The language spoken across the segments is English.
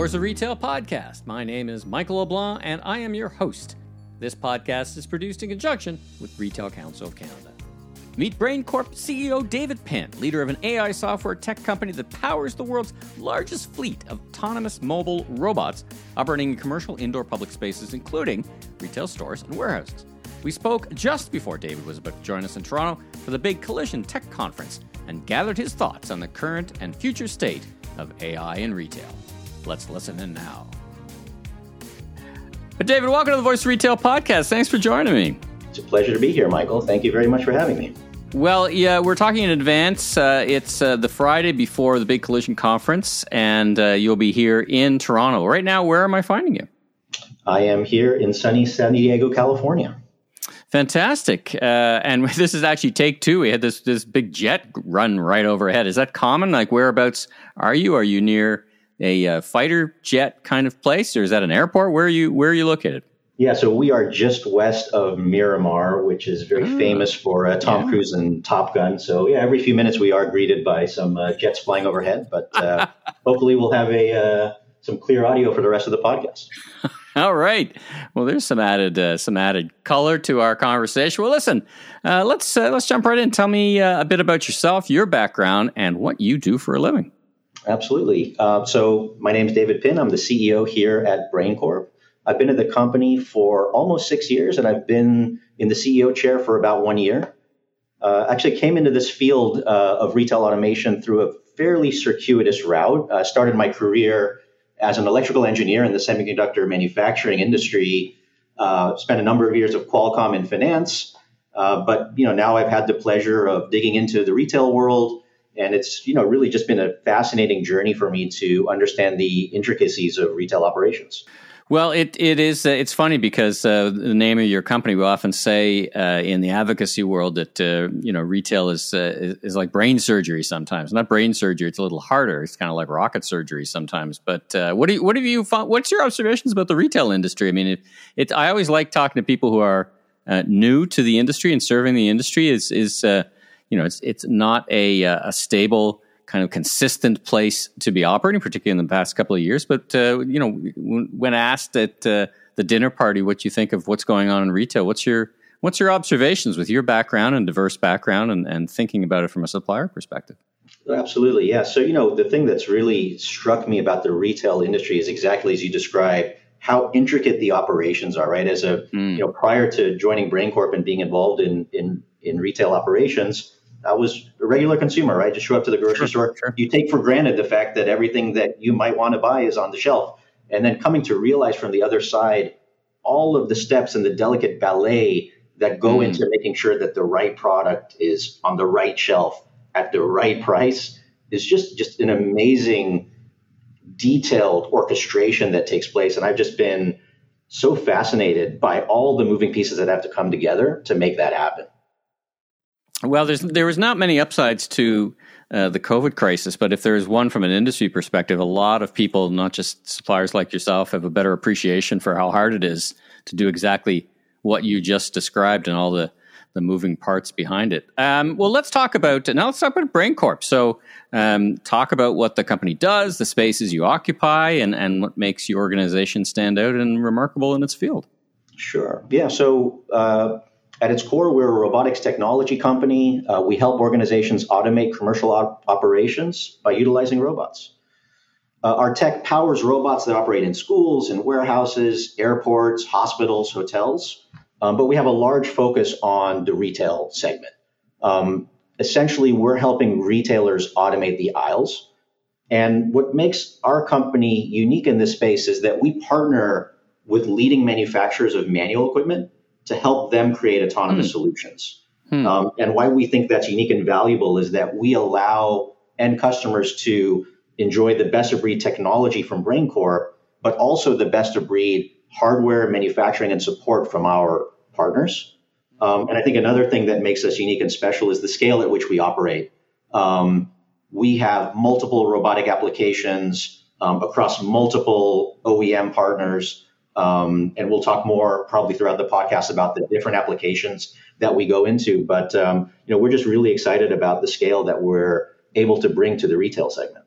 Voice of Retail podcast. My name is Michael LeBlanc, and I am your host. This podcast is produced in conjunction with Retail Council of Canada. Meet BrainCorp CEO David Pinn, leader of an AI software tech company that powers the world's largest fleet of autonomous mobile robots operating in commercial indoor public spaces, including retail stores and warehouses. We spoke just before David was about to join us in Toronto for the big Collision Tech Conference and gathered his thoughts on the current and future state of AI in retail. Let's listen in now. But David, welcome to the Voice Retail podcast. Thanks for joining me. It's a pleasure to be here, Michael. Thank you very much for having me. Well, yeah, we're talking in advance. Uh, it's uh, the Friday before the big Collision conference, and uh, you'll be here in Toronto. Right now, where am I finding you? I am here in sunny San Diego, California. Fantastic. Uh, and this is actually take two. We had this this big jet run right overhead. Is that common? Like whereabouts are you? Are you near a uh, fighter jet kind of place, or is that an airport? Where are you? Where are you located? Yeah, so we are just west of Miramar, which is very oh, famous for uh, Tom yeah. Cruise and Top Gun. So yeah, every few minutes we are greeted by some uh, jets flying overhead, but uh, hopefully we'll have a uh, some clear audio for the rest of the podcast. All right. Well, there's some added uh, some added color to our conversation. Well, listen, uh, let's let's jump right in. Tell me a bit about yourself, your background, and what you do for a living. Absolutely. Uh, so my name is David Pinn. I'm the CEO here at BrainCorp. I've been at the company for almost six years, and I've been in the CEO chair for about one year. Uh, actually, came into this field uh, of retail automation through a fairly circuitous route. I started my career as an electrical engineer in the semiconductor manufacturing industry. Uh, spent a number of years of Qualcomm in finance, uh, but you know now I've had the pleasure of digging into the retail world and it's you know really just been a fascinating journey for me to understand the intricacies of retail operations. Well, it it is. Uh, it's funny because uh, the name of your company. We often say uh, in the advocacy world that uh, you know retail is, uh, is, is like brain surgery sometimes. Not brain surgery; it's a little harder. It's kind of like rocket surgery sometimes. But uh, what do you, what have you found? What's your observations about the retail industry? I mean, it, it I always like talking to people who are new to the industry and serving the industry. Is is you know, it's it's not a uh, a stable kind of consistent place to be operating, particularly in the past couple of years. But uh, you know, when asked at uh, the dinner party what you think of what's going on in retail, what's your what's your observations with your background and diverse background and, and thinking about it from a supplier perspective? Absolutely, yeah. So you know, the thing that's really struck me about the retail industry is exactly as you described how intricate the operations are. Right, as a mm. you know, prior to joining BrainCorp and being involved in in in retail operations I was a regular consumer, right? Just show up to the grocery sure, store. Sure. You take for granted the fact that everything that you might want to buy is on the shelf. And then coming to realize from the other side all of the steps and the delicate ballet that go mm. into making sure that the right product is on the right shelf at the right price is just just an amazing detailed orchestration that takes place and I've just been so fascinated by all the moving pieces that have to come together to make that happen. Well, there's there was not many upsides to uh, the COVID crisis, but if there is one from an industry perspective, a lot of people, not just suppliers like yourself, have a better appreciation for how hard it is to do exactly what you just described and all the the moving parts behind it. Um, well, let's talk about now. Let's talk about BrainCorp. So, um, talk about what the company does, the spaces you occupy, and and what makes your organization stand out and remarkable in its field. Sure. Yeah. So. Uh, at its core, we're a robotics technology company. Uh, we help organizations automate commercial op- operations by utilizing robots. Uh, our tech powers robots that operate in schools and warehouses, airports, hospitals, hotels. Um, but we have a large focus on the retail segment. Um, essentially, we're helping retailers automate the aisles. And what makes our company unique in this space is that we partner with leading manufacturers of manual equipment to help them create autonomous mm. solutions. Hmm. Um, and why we think that's unique and valuable is that we allow end customers to enjoy the best of breed technology from BrainCorp, but also the best of breed hardware, manufacturing, and support from our partners. Um, and I think another thing that makes us unique and special is the scale at which we operate. Um, we have multiple robotic applications um, across multiple OEM partners. Um, and we'll talk more probably throughout the podcast about the different applications that we go into. But um, you know, we're just really excited about the scale that we're able to bring to the retail segment.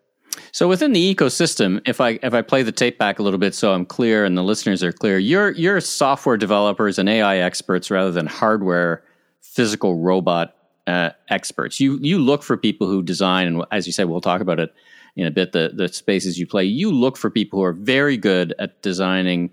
So within the ecosystem, if I if I play the tape back a little bit, so I'm clear and the listeners are clear, you're you're software developers and AI experts rather than hardware physical robot uh, experts. You you look for people who design, and as you said, we'll talk about it in a bit. The the spaces you play, you look for people who are very good at designing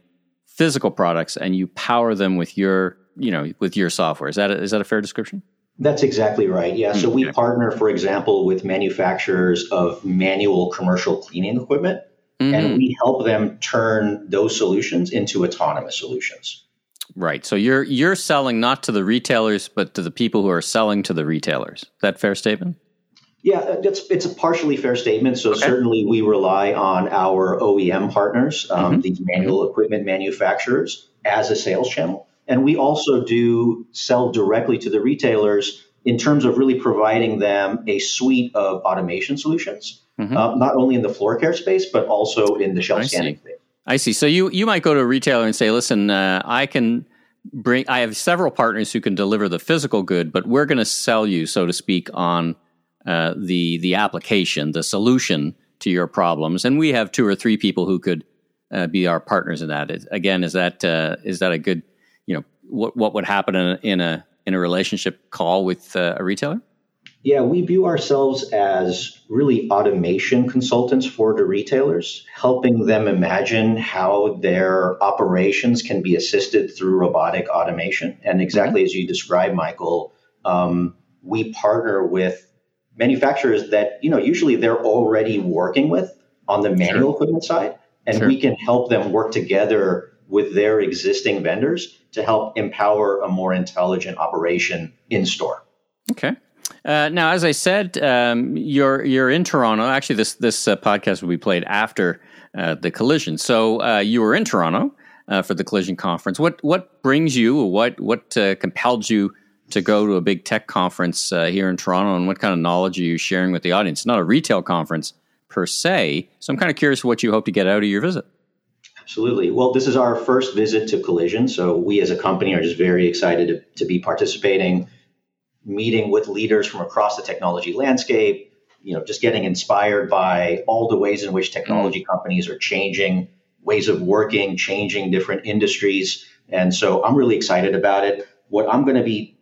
physical products, and you power them with your you know with your software. Is that a, is that a fair description? That's exactly right. Yeah. So we partner, for example, with manufacturers of manual commercial cleaning equipment, mm-hmm. and we help them turn those solutions into autonomous solutions. Right. So you're you're selling not to the retailers, but to the people who are selling to the retailers. Is that fair statement? Yeah, it's it's a partially fair statement. So okay. certainly we rely on our OEM partners, um, mm-hmm. these manual equipment manufacturers, as a sales channel. And we also do sell directly to the retailers in terms of really providing them a suite of automation solutions, mm-hmm. uh, not only in the floor care space, but also in the shelf I scanning see. space. I see. So you, you might go to a retailer and say, listen, uh, I can bring, I have several partners who can deliver the physical good, but we're going to sell you, so to speak, on uh, the, the application, the solution to your problems. And we have two or three people who could uh, be our partners in that. Again, is that, uh, is that a good you know what what would happen in a in a, in a relationship call with uh, a retailer? Yeah, we view ourselves as really automation consultants for the retailers, helping them imagine how their operations can be assisted through robotic automation. And exactly mm-hmm. as you described, Michael, um, we partner with manufacturers that you know usually they're already working with on the manual sure. equipment side, and sure. we can help them work together with their existing vendors to help empower a more intelligent operation in store. Okay. Uh, now, as I said, um, you're you're in Toronto. Actually, this this uh, podcast will be played after uh, the collision. So uh, you were in Toronto uh, for the collision conference. What what brings you? What what uh, compelled you to go to a big tech conference here in Toronto? And what kind of knowledge are you sharing with the audience? It's not a retail conference per se. So I'm kind of curious what you hope to get out of your visit. Absolutely. Well, this is our first visit to Collision, so we as a company are just very excited to, to be participating, meeting with leaders from across the technology landscape, you know, just getting inspired by all the ways in which technology mm-hmm. companies are changing ways of working, changing different industries. And so I'm really excited about it. What I'm going to be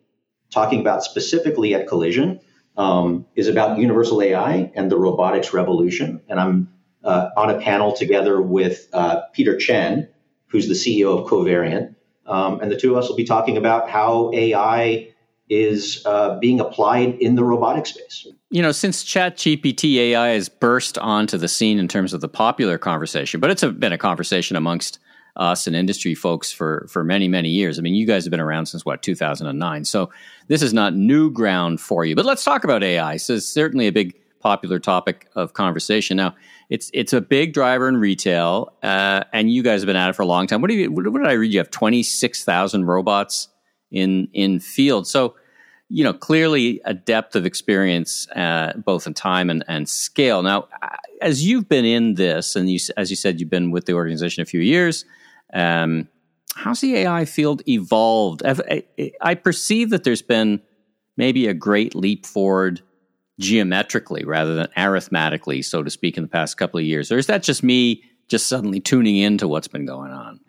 talking about specifically at Collision um, is about universal AI and the robotics revolution. And I'm uh, on a panel together with uh, Peter Chen, who's the CEO of Covariant. Um, and the two of us will be talking about how AI is uh, being applied in the robotic space. You know, since ChatGPT AI has burst onto the scene in terms of the popular conversation, but it's a, been a conversation amongst us and industry folks for for many many years. I mean, you guys have been around since what 2009, so this is not new ground for you. But let's talk about AI. So it's certainly a big popular topic of conversation now it's it's a big driver in retail, uh, and you guys have been at it for a long time. What, do you, what, did I read? You have twenty six thousand robots in in field. So, you know, clearly a depth of experience, uh, both in time and, and scale. Now, as you've been in this, and you, as you said, you've been with the organization a few years. Um, how's the AI field evolved? I, I perceive that there's been maybe a great leap forward geometrically rather than arithmetically, so to speak, in the past couple of years? Or is that just me just suddenly tuning into what's been going on?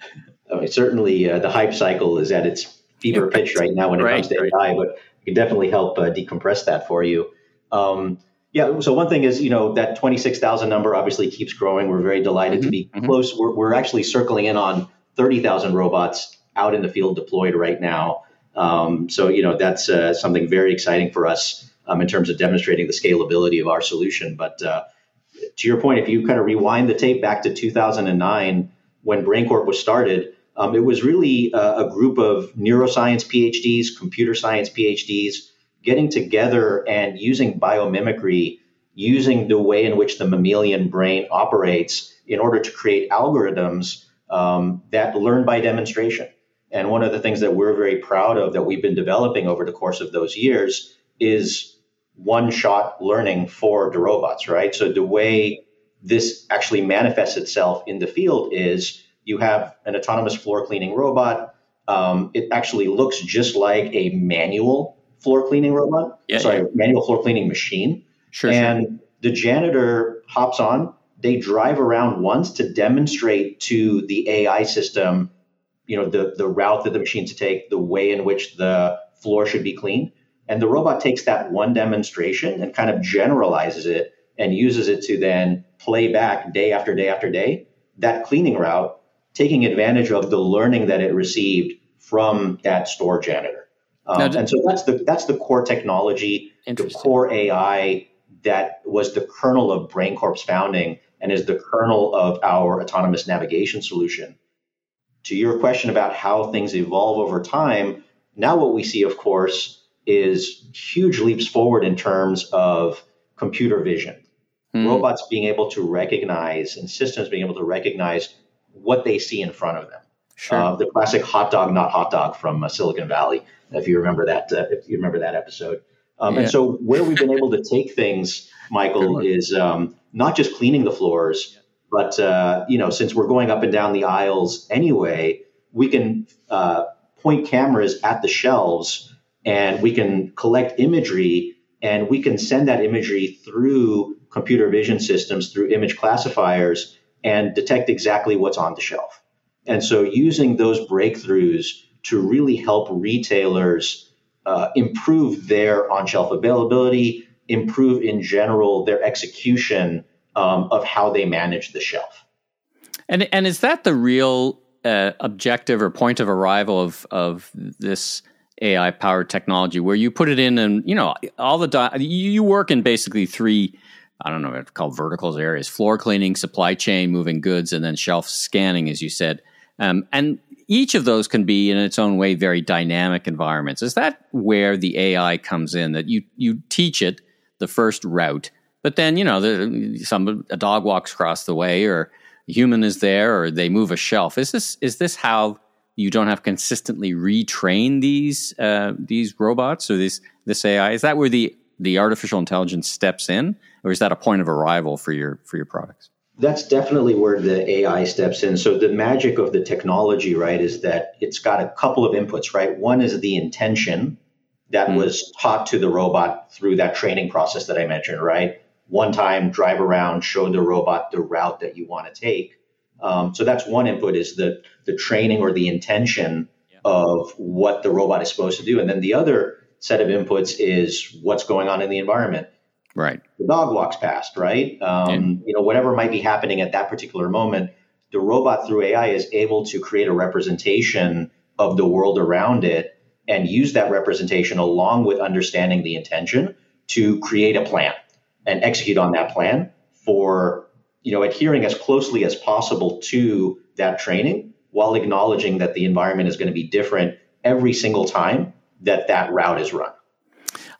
I mean, certainly uh, the hype cycle is at its fever pitch right now when it right, comes to right. AI, but it can definitely help uh, decompress that for you. Um, yeah, so one thing is, you know, that 26,000 number obviously keeps growing. We're very delighted mm-hmm, to be mm-hmm. close. We're, we're actually circling in on 30,000 robots out in the field deployed right now. Um, so, you know, that's uh, something very exciting for us um, in terms of demonstrating the scalability of our solution. But uh, to your point, if you kind of rewind the tape back to 2009 when BrainCorp was started, um, it was really a, a, group of neuroscience PhDs, computer science PhDs getting together and using biomimicry, using the way in which the mammalian brain operates in order to create algorithms um, that learn by demonstration. And one of the things that we're very proud of that we've been developing over the course of those years is one shot learning for the robots, right? So the way this actually manifests itself in the field is you have an autonomous floor cleaning robot. Um, it actually looks just like a manual floor cleaning robot. Yeah, sorry, yeah. manual floor cleaning machine. Sure. And sure. the janitor hops on, they drive around once to demonstrate to the AI system, you know, the, the route that the machine to take, the way in which the floor should be cleaned. And the robot takes that one demonstration and kind of generalizes it and uses it to then play back day after day after day that cleaning route, taking advantage of the learning that it received from that store janitor. Um, now, and so that's the that's the core technology, the core AI that was the kernel of BrainCorp's founding and is the kernel of our autonomous navigation solution. To your question about how things evolve over time, now what we see, of course, is huge leaps forward in terms of computer vision. Mm. Robots being able to recognize and systems being able to recognize what they see in front of them. Sure. Uh, the classic hot dog, not hot dog from uh, Silicon Valley, if you remember that, uh, if you remember that episode. Um, yeah. And so, where we've been able to take things, Michael, is um, not just cleaning the floors, but uh, you know, since we're going up and down the aisles anyway, we can uh, point cameras at the shelves, and we can collect imagery, and we can send that imagery through computer vision systems, through image classifiers, and detect exactly what's on the shelf. And so, using those breakthroughs to really help retailers uh, improve their on shelf availability, improve in general their execution um, of how they manage the shelf. And, and is that the real uh, objective or point of arrival of, of this AI powered technology where you put it in and, you know, all the, di- you work in basically three, I don't know what called verticals areas, floor cleaning, supply chain, moving goods, and then shelf scanning, as you said. Um, and each of those can be in its own way very dynamic environments. Is that where the AI comes in? That you you teach it the first route, but then you know the, some a dog walks across the way, or a human is there, or they move a shelf. Is this is this how you don't have consistently retrain these uh, these robots or this this AI? Is that where the the artificial intelligence steps in, or is that a point of arrival for your for your products? that's definitely where the AI steps in. So the magic of the technology, right, is that it's got a couple of inputs, right? One is the intention that mm. was taught to the robot through that training process that I mentioned, right? One time, drive around, show the robot the route that you want to take. Um, so that's one input is the the training or the intention yeah. of what the robot is supposed to do, and then the other set of inputs is what's going on in the environment. Right. The dog walks past, right? Um, You know, whatever might be happening at that particular moment, the robot through AI is able to create a representation of the world around it and use that representation along with understanding the intention to create a plan and execute on that plan for you know adhering as closely as possible to that training while acknowledging that the environment is going to be different every single time that that route is run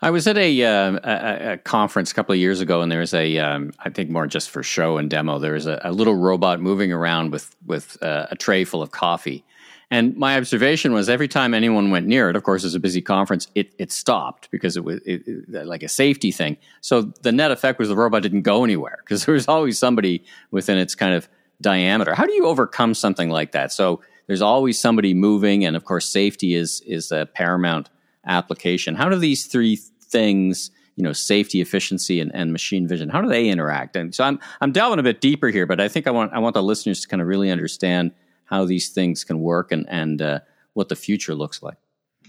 I was at a, uh, a, a, conference a couple of years ago, and there was a, um, I think more just for show and demo. There was a, a little robot moving around with with uh, a tray full of coffee, and my observation was every time anyone went near it, of course, it was a busy conference, it it stopped because it was it, it, like a safety thing. So the net effect was the robot didn't go anywhere because there was always somebody within its kind of diameter. How do you overcome something like that? So there's always somebody moving, and of course, safety is is a paramount application. How do these three things, you know, safety, efficiency, and, and machine vision, how do they interact? And so I'm I'm delving a bit deeper here, but I think I want I want the listeners to kind of really understand how these things can work and and uh, what the future looks like.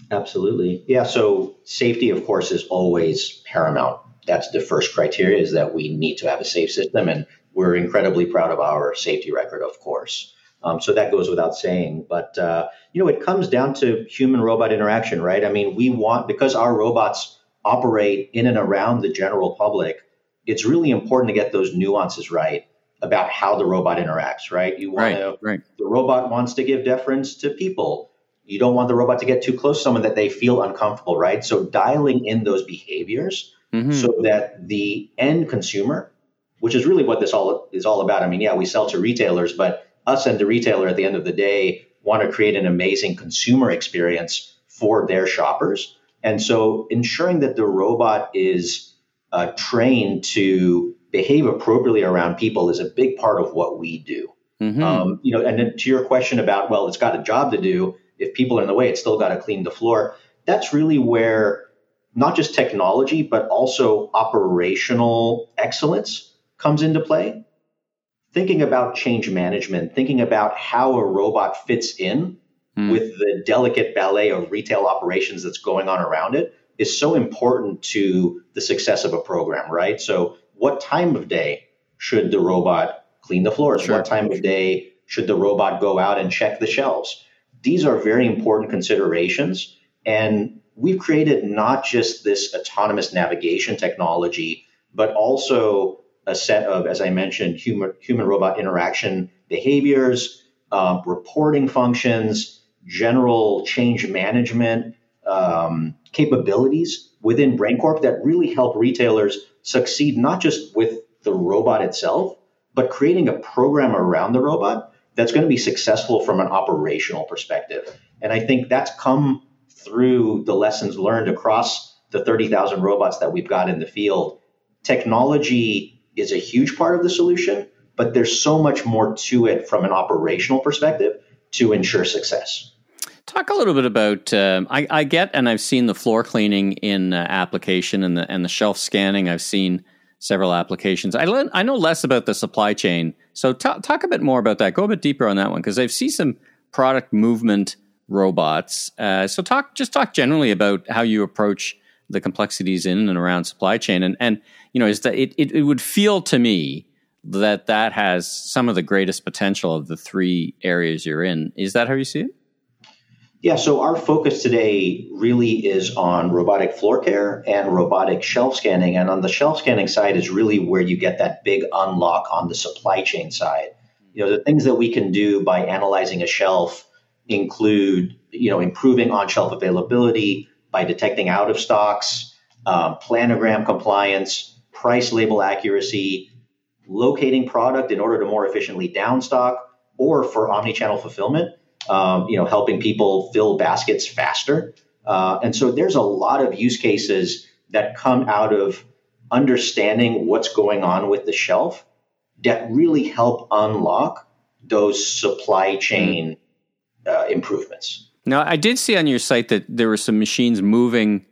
Absolutely, yeah. So safety, of course, is always paramount. That's the first criteria: is that we need to have a safe system, and we're incredibly proud of our safety record, of course. Um, so that goes without saying. But, uh, you know, it comes down to human robot interaction, right? I mean, we want, because our robots operate in and around the general public, it's really important to get those nuances right about how the robot interacts, right? You want right, to, right. the robot wants to give deference to people. You don't want the robot to get too close to someone that they feel uncomfortable, right? So dialing in those behaviors mm-hmm. so that the end consumer, which is really what this all is all about. I mean, yeah, we sell to retailers, but us and the retailer at the end of the day want to create an amazing consumer experience for their shoppers. And so ensuring that the robot is uh, trained to behave appropriately around people is a big part of what we do. Mm-hmm. Um, you know, and then to your question about, well, it's got a job to do. If people are in the way, it's still got to clean the floor. That's really where not just technology, but also operational excellence comes into play. Thinking about change management, thinking about how a robot fits in mm. with the delicate ballet of retail operations that's going on around it is so important to the success of a program, right? So, what time of day should the robot clean the floors? Sure. What time of day should the robot go out and check the shelves? These are very important considerations. And we've created not just this autonomous navigation technology, but also a set of, as I mentioned, human human robot interaction behaviors, uh, reporting functions, general change management um, capabilities within BrainCorp that really help retailers succeed not just with the robot itself, but creating a program around the robot that's going to be successful from an operational perspective. And I think that's come through the lessons learned across the 30,000 robots that we've got in the field. Technology is a huge part of the solution, but there's so much more to it from an operational perspective to ensure success. Talk a little bit about. Um, I, I, get and I've seen the floor cleaning in uh, application and the and the shelf scanning. I've seen several applications. I I know less about the supply chain, so t- talk a bit more about that. Go a bit deeper on that one because I've seen some product movement robots. Uh, so talk just talk generally about how you approach the complexities in and around supply chain, and and you know is that it, it, it would feel to me that that has some of the greatest potential of the three areas you're in. Is that how you see it? Yeah, so our focus today really is on robotic floor care and robotic shelf scanning. And on the shelf scanning side is really where you get that big unlock on the supply chain side. You know, the things that we can do by analyzing a shelf include, you know, improving on-shelf availability by detecting out of stocks, um, planogram compliance, price label accuracy, locating product in order to more efficiently downstock, or for omni-channel fulfillment um, you know, helping people fill baskets faster. Uh, and so there's a lot of use cases that come out of understanding what's going on with the shelf that really help unlock those supply chain uh, improvements. Now, I did see on your site that there were some machines moving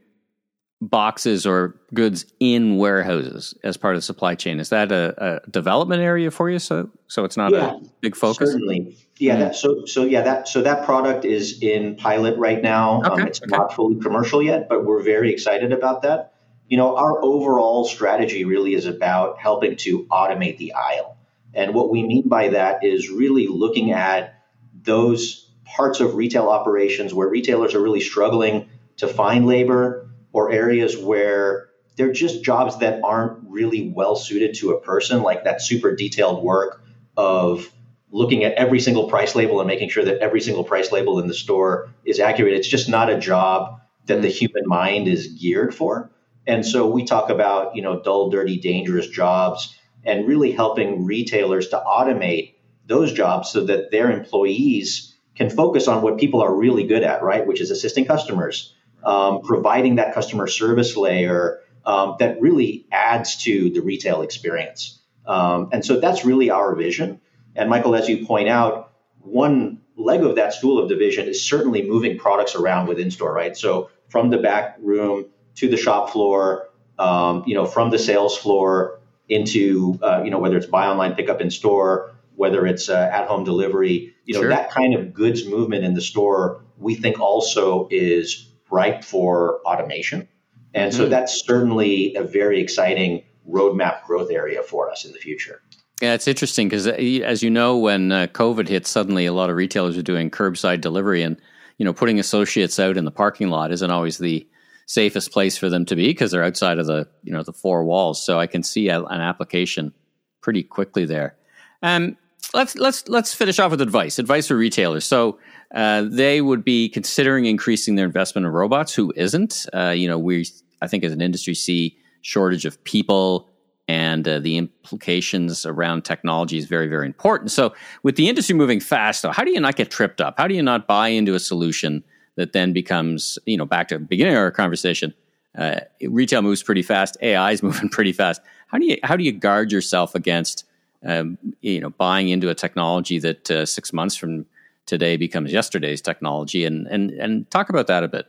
boxes or goods in warehouses as part of the supply chain. Is that a, a development area for you? So, so it's not yeah, a big focus. Certainly, yeah. Mm-hmm. That, so, so yeah, that so that product is in pilot right now. Um, okay, um, it's okay. not fully commercial yet, but we're very excited about that. You know, our overall strategy really is about helping to automate the aisle, and what we mean by that is really looking at those parts of retail operations where retailers are really struggling to find labor or areas where they're just jobs that aren't really well suited to a person, like that super detailed work of looking at every single price label and making sure that every single price label in the store is accurate. It's just not a job that the mm. human mind is geared for. And so we talk about, you know, dull, dirty, dangerous jobs and really helping retailers to automate those jobs so that their employees can focus on what people are really good at, right? Which is assisting customers, um, providing that customer service layer um, that really adds to the retail experience. Um, and so that's really our vision. And Michael, as you point out, one leg of that stool of division is certainly moving products around within store, right? So from the back room to the shop floor, um, you know, from the sales floor into, uh, you know, whether it's buy online, pick up in store, whether it's uh, at home delivery, you know, sure. that kind of goods movement in the store, we think also is ripe for automation. And mm-hmm. so that's certainly a very exciting roadmap growth area for us in the future. Yeah, it's interesting because, uh, as you know, when uh, COVID hit, suddenly a lot of retailers are doing curbside delivery, and you know, putting associates out in the parking lot isn't always the safest place for them to be because they're outside of the you know the four walls. So I can see a, an application pretty quickly there. Um, let's let's let's finish off with advice. Advice for retailers. So uh, they would be considering increasing their investment in robots. Who isn't? Uh, you know, we I think as an industry see shortage of people and uh, the implications around technology is very very important. So with the industry moving fast, though, how do you not get tripped up? How do you not buy into a solution that then becomes you know back to the beginning of our conversation? Uh, retail moves pretty fast. AI is moving pretty fast. How do you how do you guard yourself against um, you know, buying into a technology that uh, six months from today becomes yesterday's technology, and and and talk about that a bit.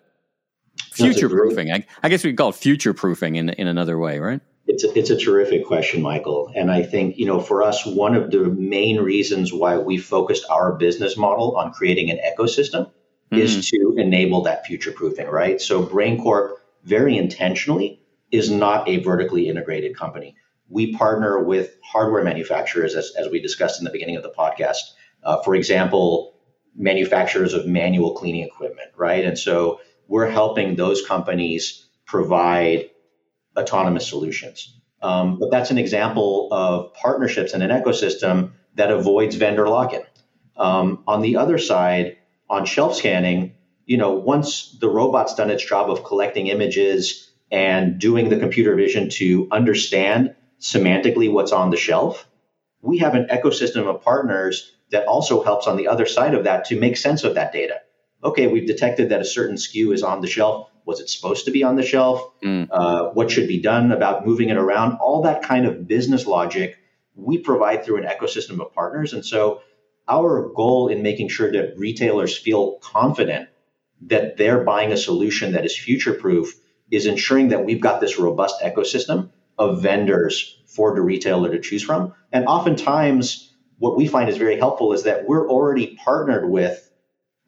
Future proofing. I, I, guess we call it future proofing in in another way, right? It's a, it's a terrific question, Michael. And I think, you know, for us, one of the main reasons why we focused our business model on creating an ecosystem mm-hmm. is to enable that future proofing, right? So BrainCorp very intentionally is not a vertically integrated company. We partner with hardware manufacturers, as, as we discussed in the beginning of the podcast. Uh, for example, manufacturers of manual cleaning equipment, right? And so we're helping those companies provide autonomous solutions. Um, but that's an example of partnerships in an ecosystem that avoids vendor lock-in. Um, on the other side, on shelf scanning, you know, once the robot's done its job of collecting images and doing the computer vision to understand semantically what's on the shelf, we have an ecosystem of partners that also helps on the other side of that to make sense of that data. Okay, we've detected that a certain SKU is on the shelf. Was it supposed to be on the shelf? Mm. Uh, what should be done about moving it around? All that kind of business logic we provide through an ecosystem of partners. And so our goal in making sure that retailers feel confident that they're buying a solution that is future proof is ensuring that we've got this robust ecosystem of vendors for the retailer to choose from. And oftentimes, what we find is very helpful is that we're already partnered with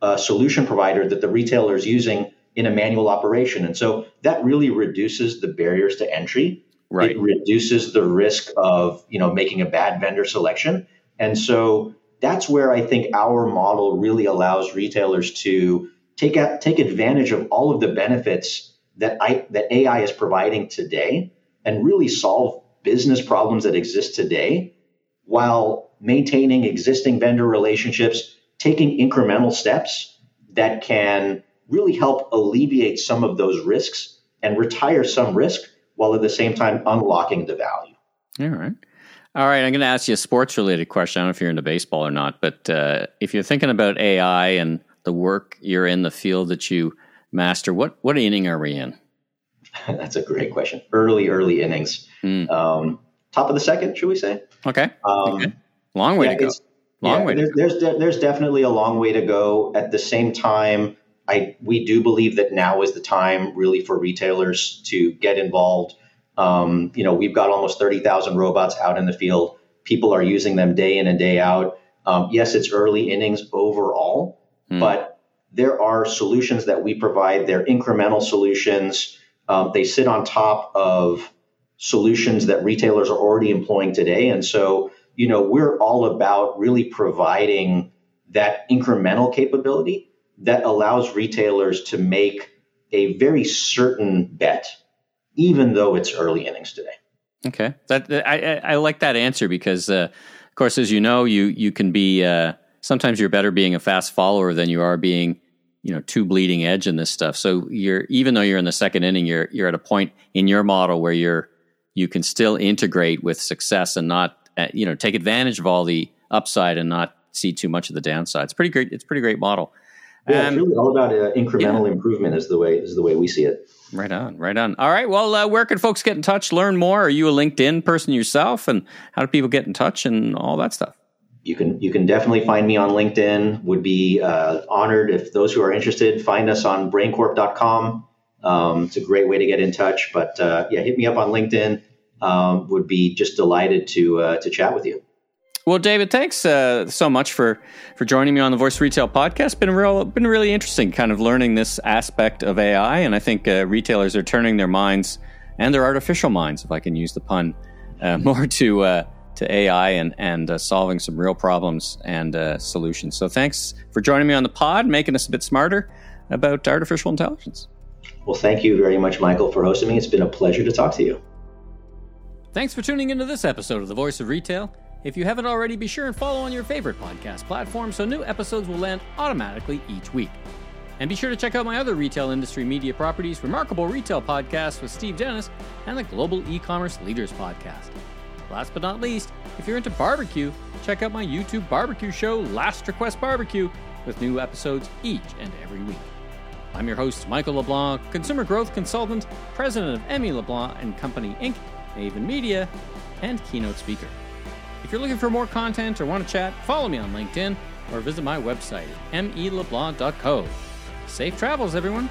a solution provider that the retailer is using in a manual operation. And so that really reduces the barriers to entry. Right. It reduces the risk of, you know, making a bad vendor selection. And so that's where I think our model really allows retailers to take a, take advantage of all of the benefits that I, that AI is providing today and really solve business problems that exist today while maintaining existing vendor relationships, taking incremental steps that can really help alleviate some of those risks and retire some risk while at the same time unlocking the value. All right. All right, I'm going to ask you a sports related question. I don't know if you're into baseball or not, but uh, if you're thinking about AI and the work you're in, the field that you master, what, what inning are we in? That's a great question. Early, early innings. Mm. Um, top of the second, should we say? Okay. Um, okay. Long way yeah, to go. Long yeah, way. There's, there's, de- there's definitely a long way to go. At the same time, I we do believe that now is the time really for retailers to get involved. Um, you know, we've got almost thirty thousand robots out in the field. People are using them day in and day out. Um, yes, it's early innings overall, mm. but there are solutions that we provide. They're incremental solutions. Um, they sit on top of solutions that retailers are already employing today. And so, you know, we're all about really providing that incremental capability that allows retailers to make a very certain bet, even though it's early innings today. Okay, that I, I like that answer because, uh, of course, as you know, you you can be uh, sometimes you're better being a fast follower than you are being you know too bleeding edge in this stuff. So you're even though you're in the second inning, you're you're at a point in your model where you're you can still integrate with success and not you know take advantage of all the upside and not see too much of the downside. It's pretty great. It's a pretty great model. Yeah, um, it's really all about uh, incremental yeah. improvement is the way is the way we see it. Right on, right on. All right. Well, uh, where can folks get in touch, learn more? Are you a LinkedIn person yourself, and how do people get in touch and all that stuff? you can you can definitely find me on LinkedIn. Would be uh, honored if those who are interested find us on braincorp.com. Um, it's a great way to get in touch. But uh, yeah, hit me up on LinkedIn. Um, would be just delighted to uh, to chat with you. Well, David, thanks uh, so much for for joining me on the Voice Retail podcast. Been real, been really interesting, kind of learning this aspect of AI, and I think uh, retailers are turning their minds and their artificial minds, if I can use the pun, uh, more to to AI and and uh, solving some real problems and uh, solutions. So thanks for joining me on the pod, making us a bit smarter about artificial intelligence. Well, thank you very much, Michael, for hosting me. It's been a pleasure to talk to you. Thanks for tuning into this episode of The Voice of Retail. If you haven't already, be sure and follow on your favorite podcast platform so new episodes will land automatically each week. And be sure to check out my other retail industry media properties, Remarkable Retail Podcast with Steve Dennis, and the Global E-commerce Leaders Podcast. Last but not least, if you're into barbecue, check out my YouTube barbecue show, Last Request Barbecue, with new episodes each and every week. I'm your host, Michael LeBlanc, consumer growth consultant, president of M.E. LeBlanc and Company Inc., Maven Media, and keynote speaker. If you're looking for more content or want to chat, follow me on LinkedIn or visit my website at meleblanc.co. Safe travels, everyone!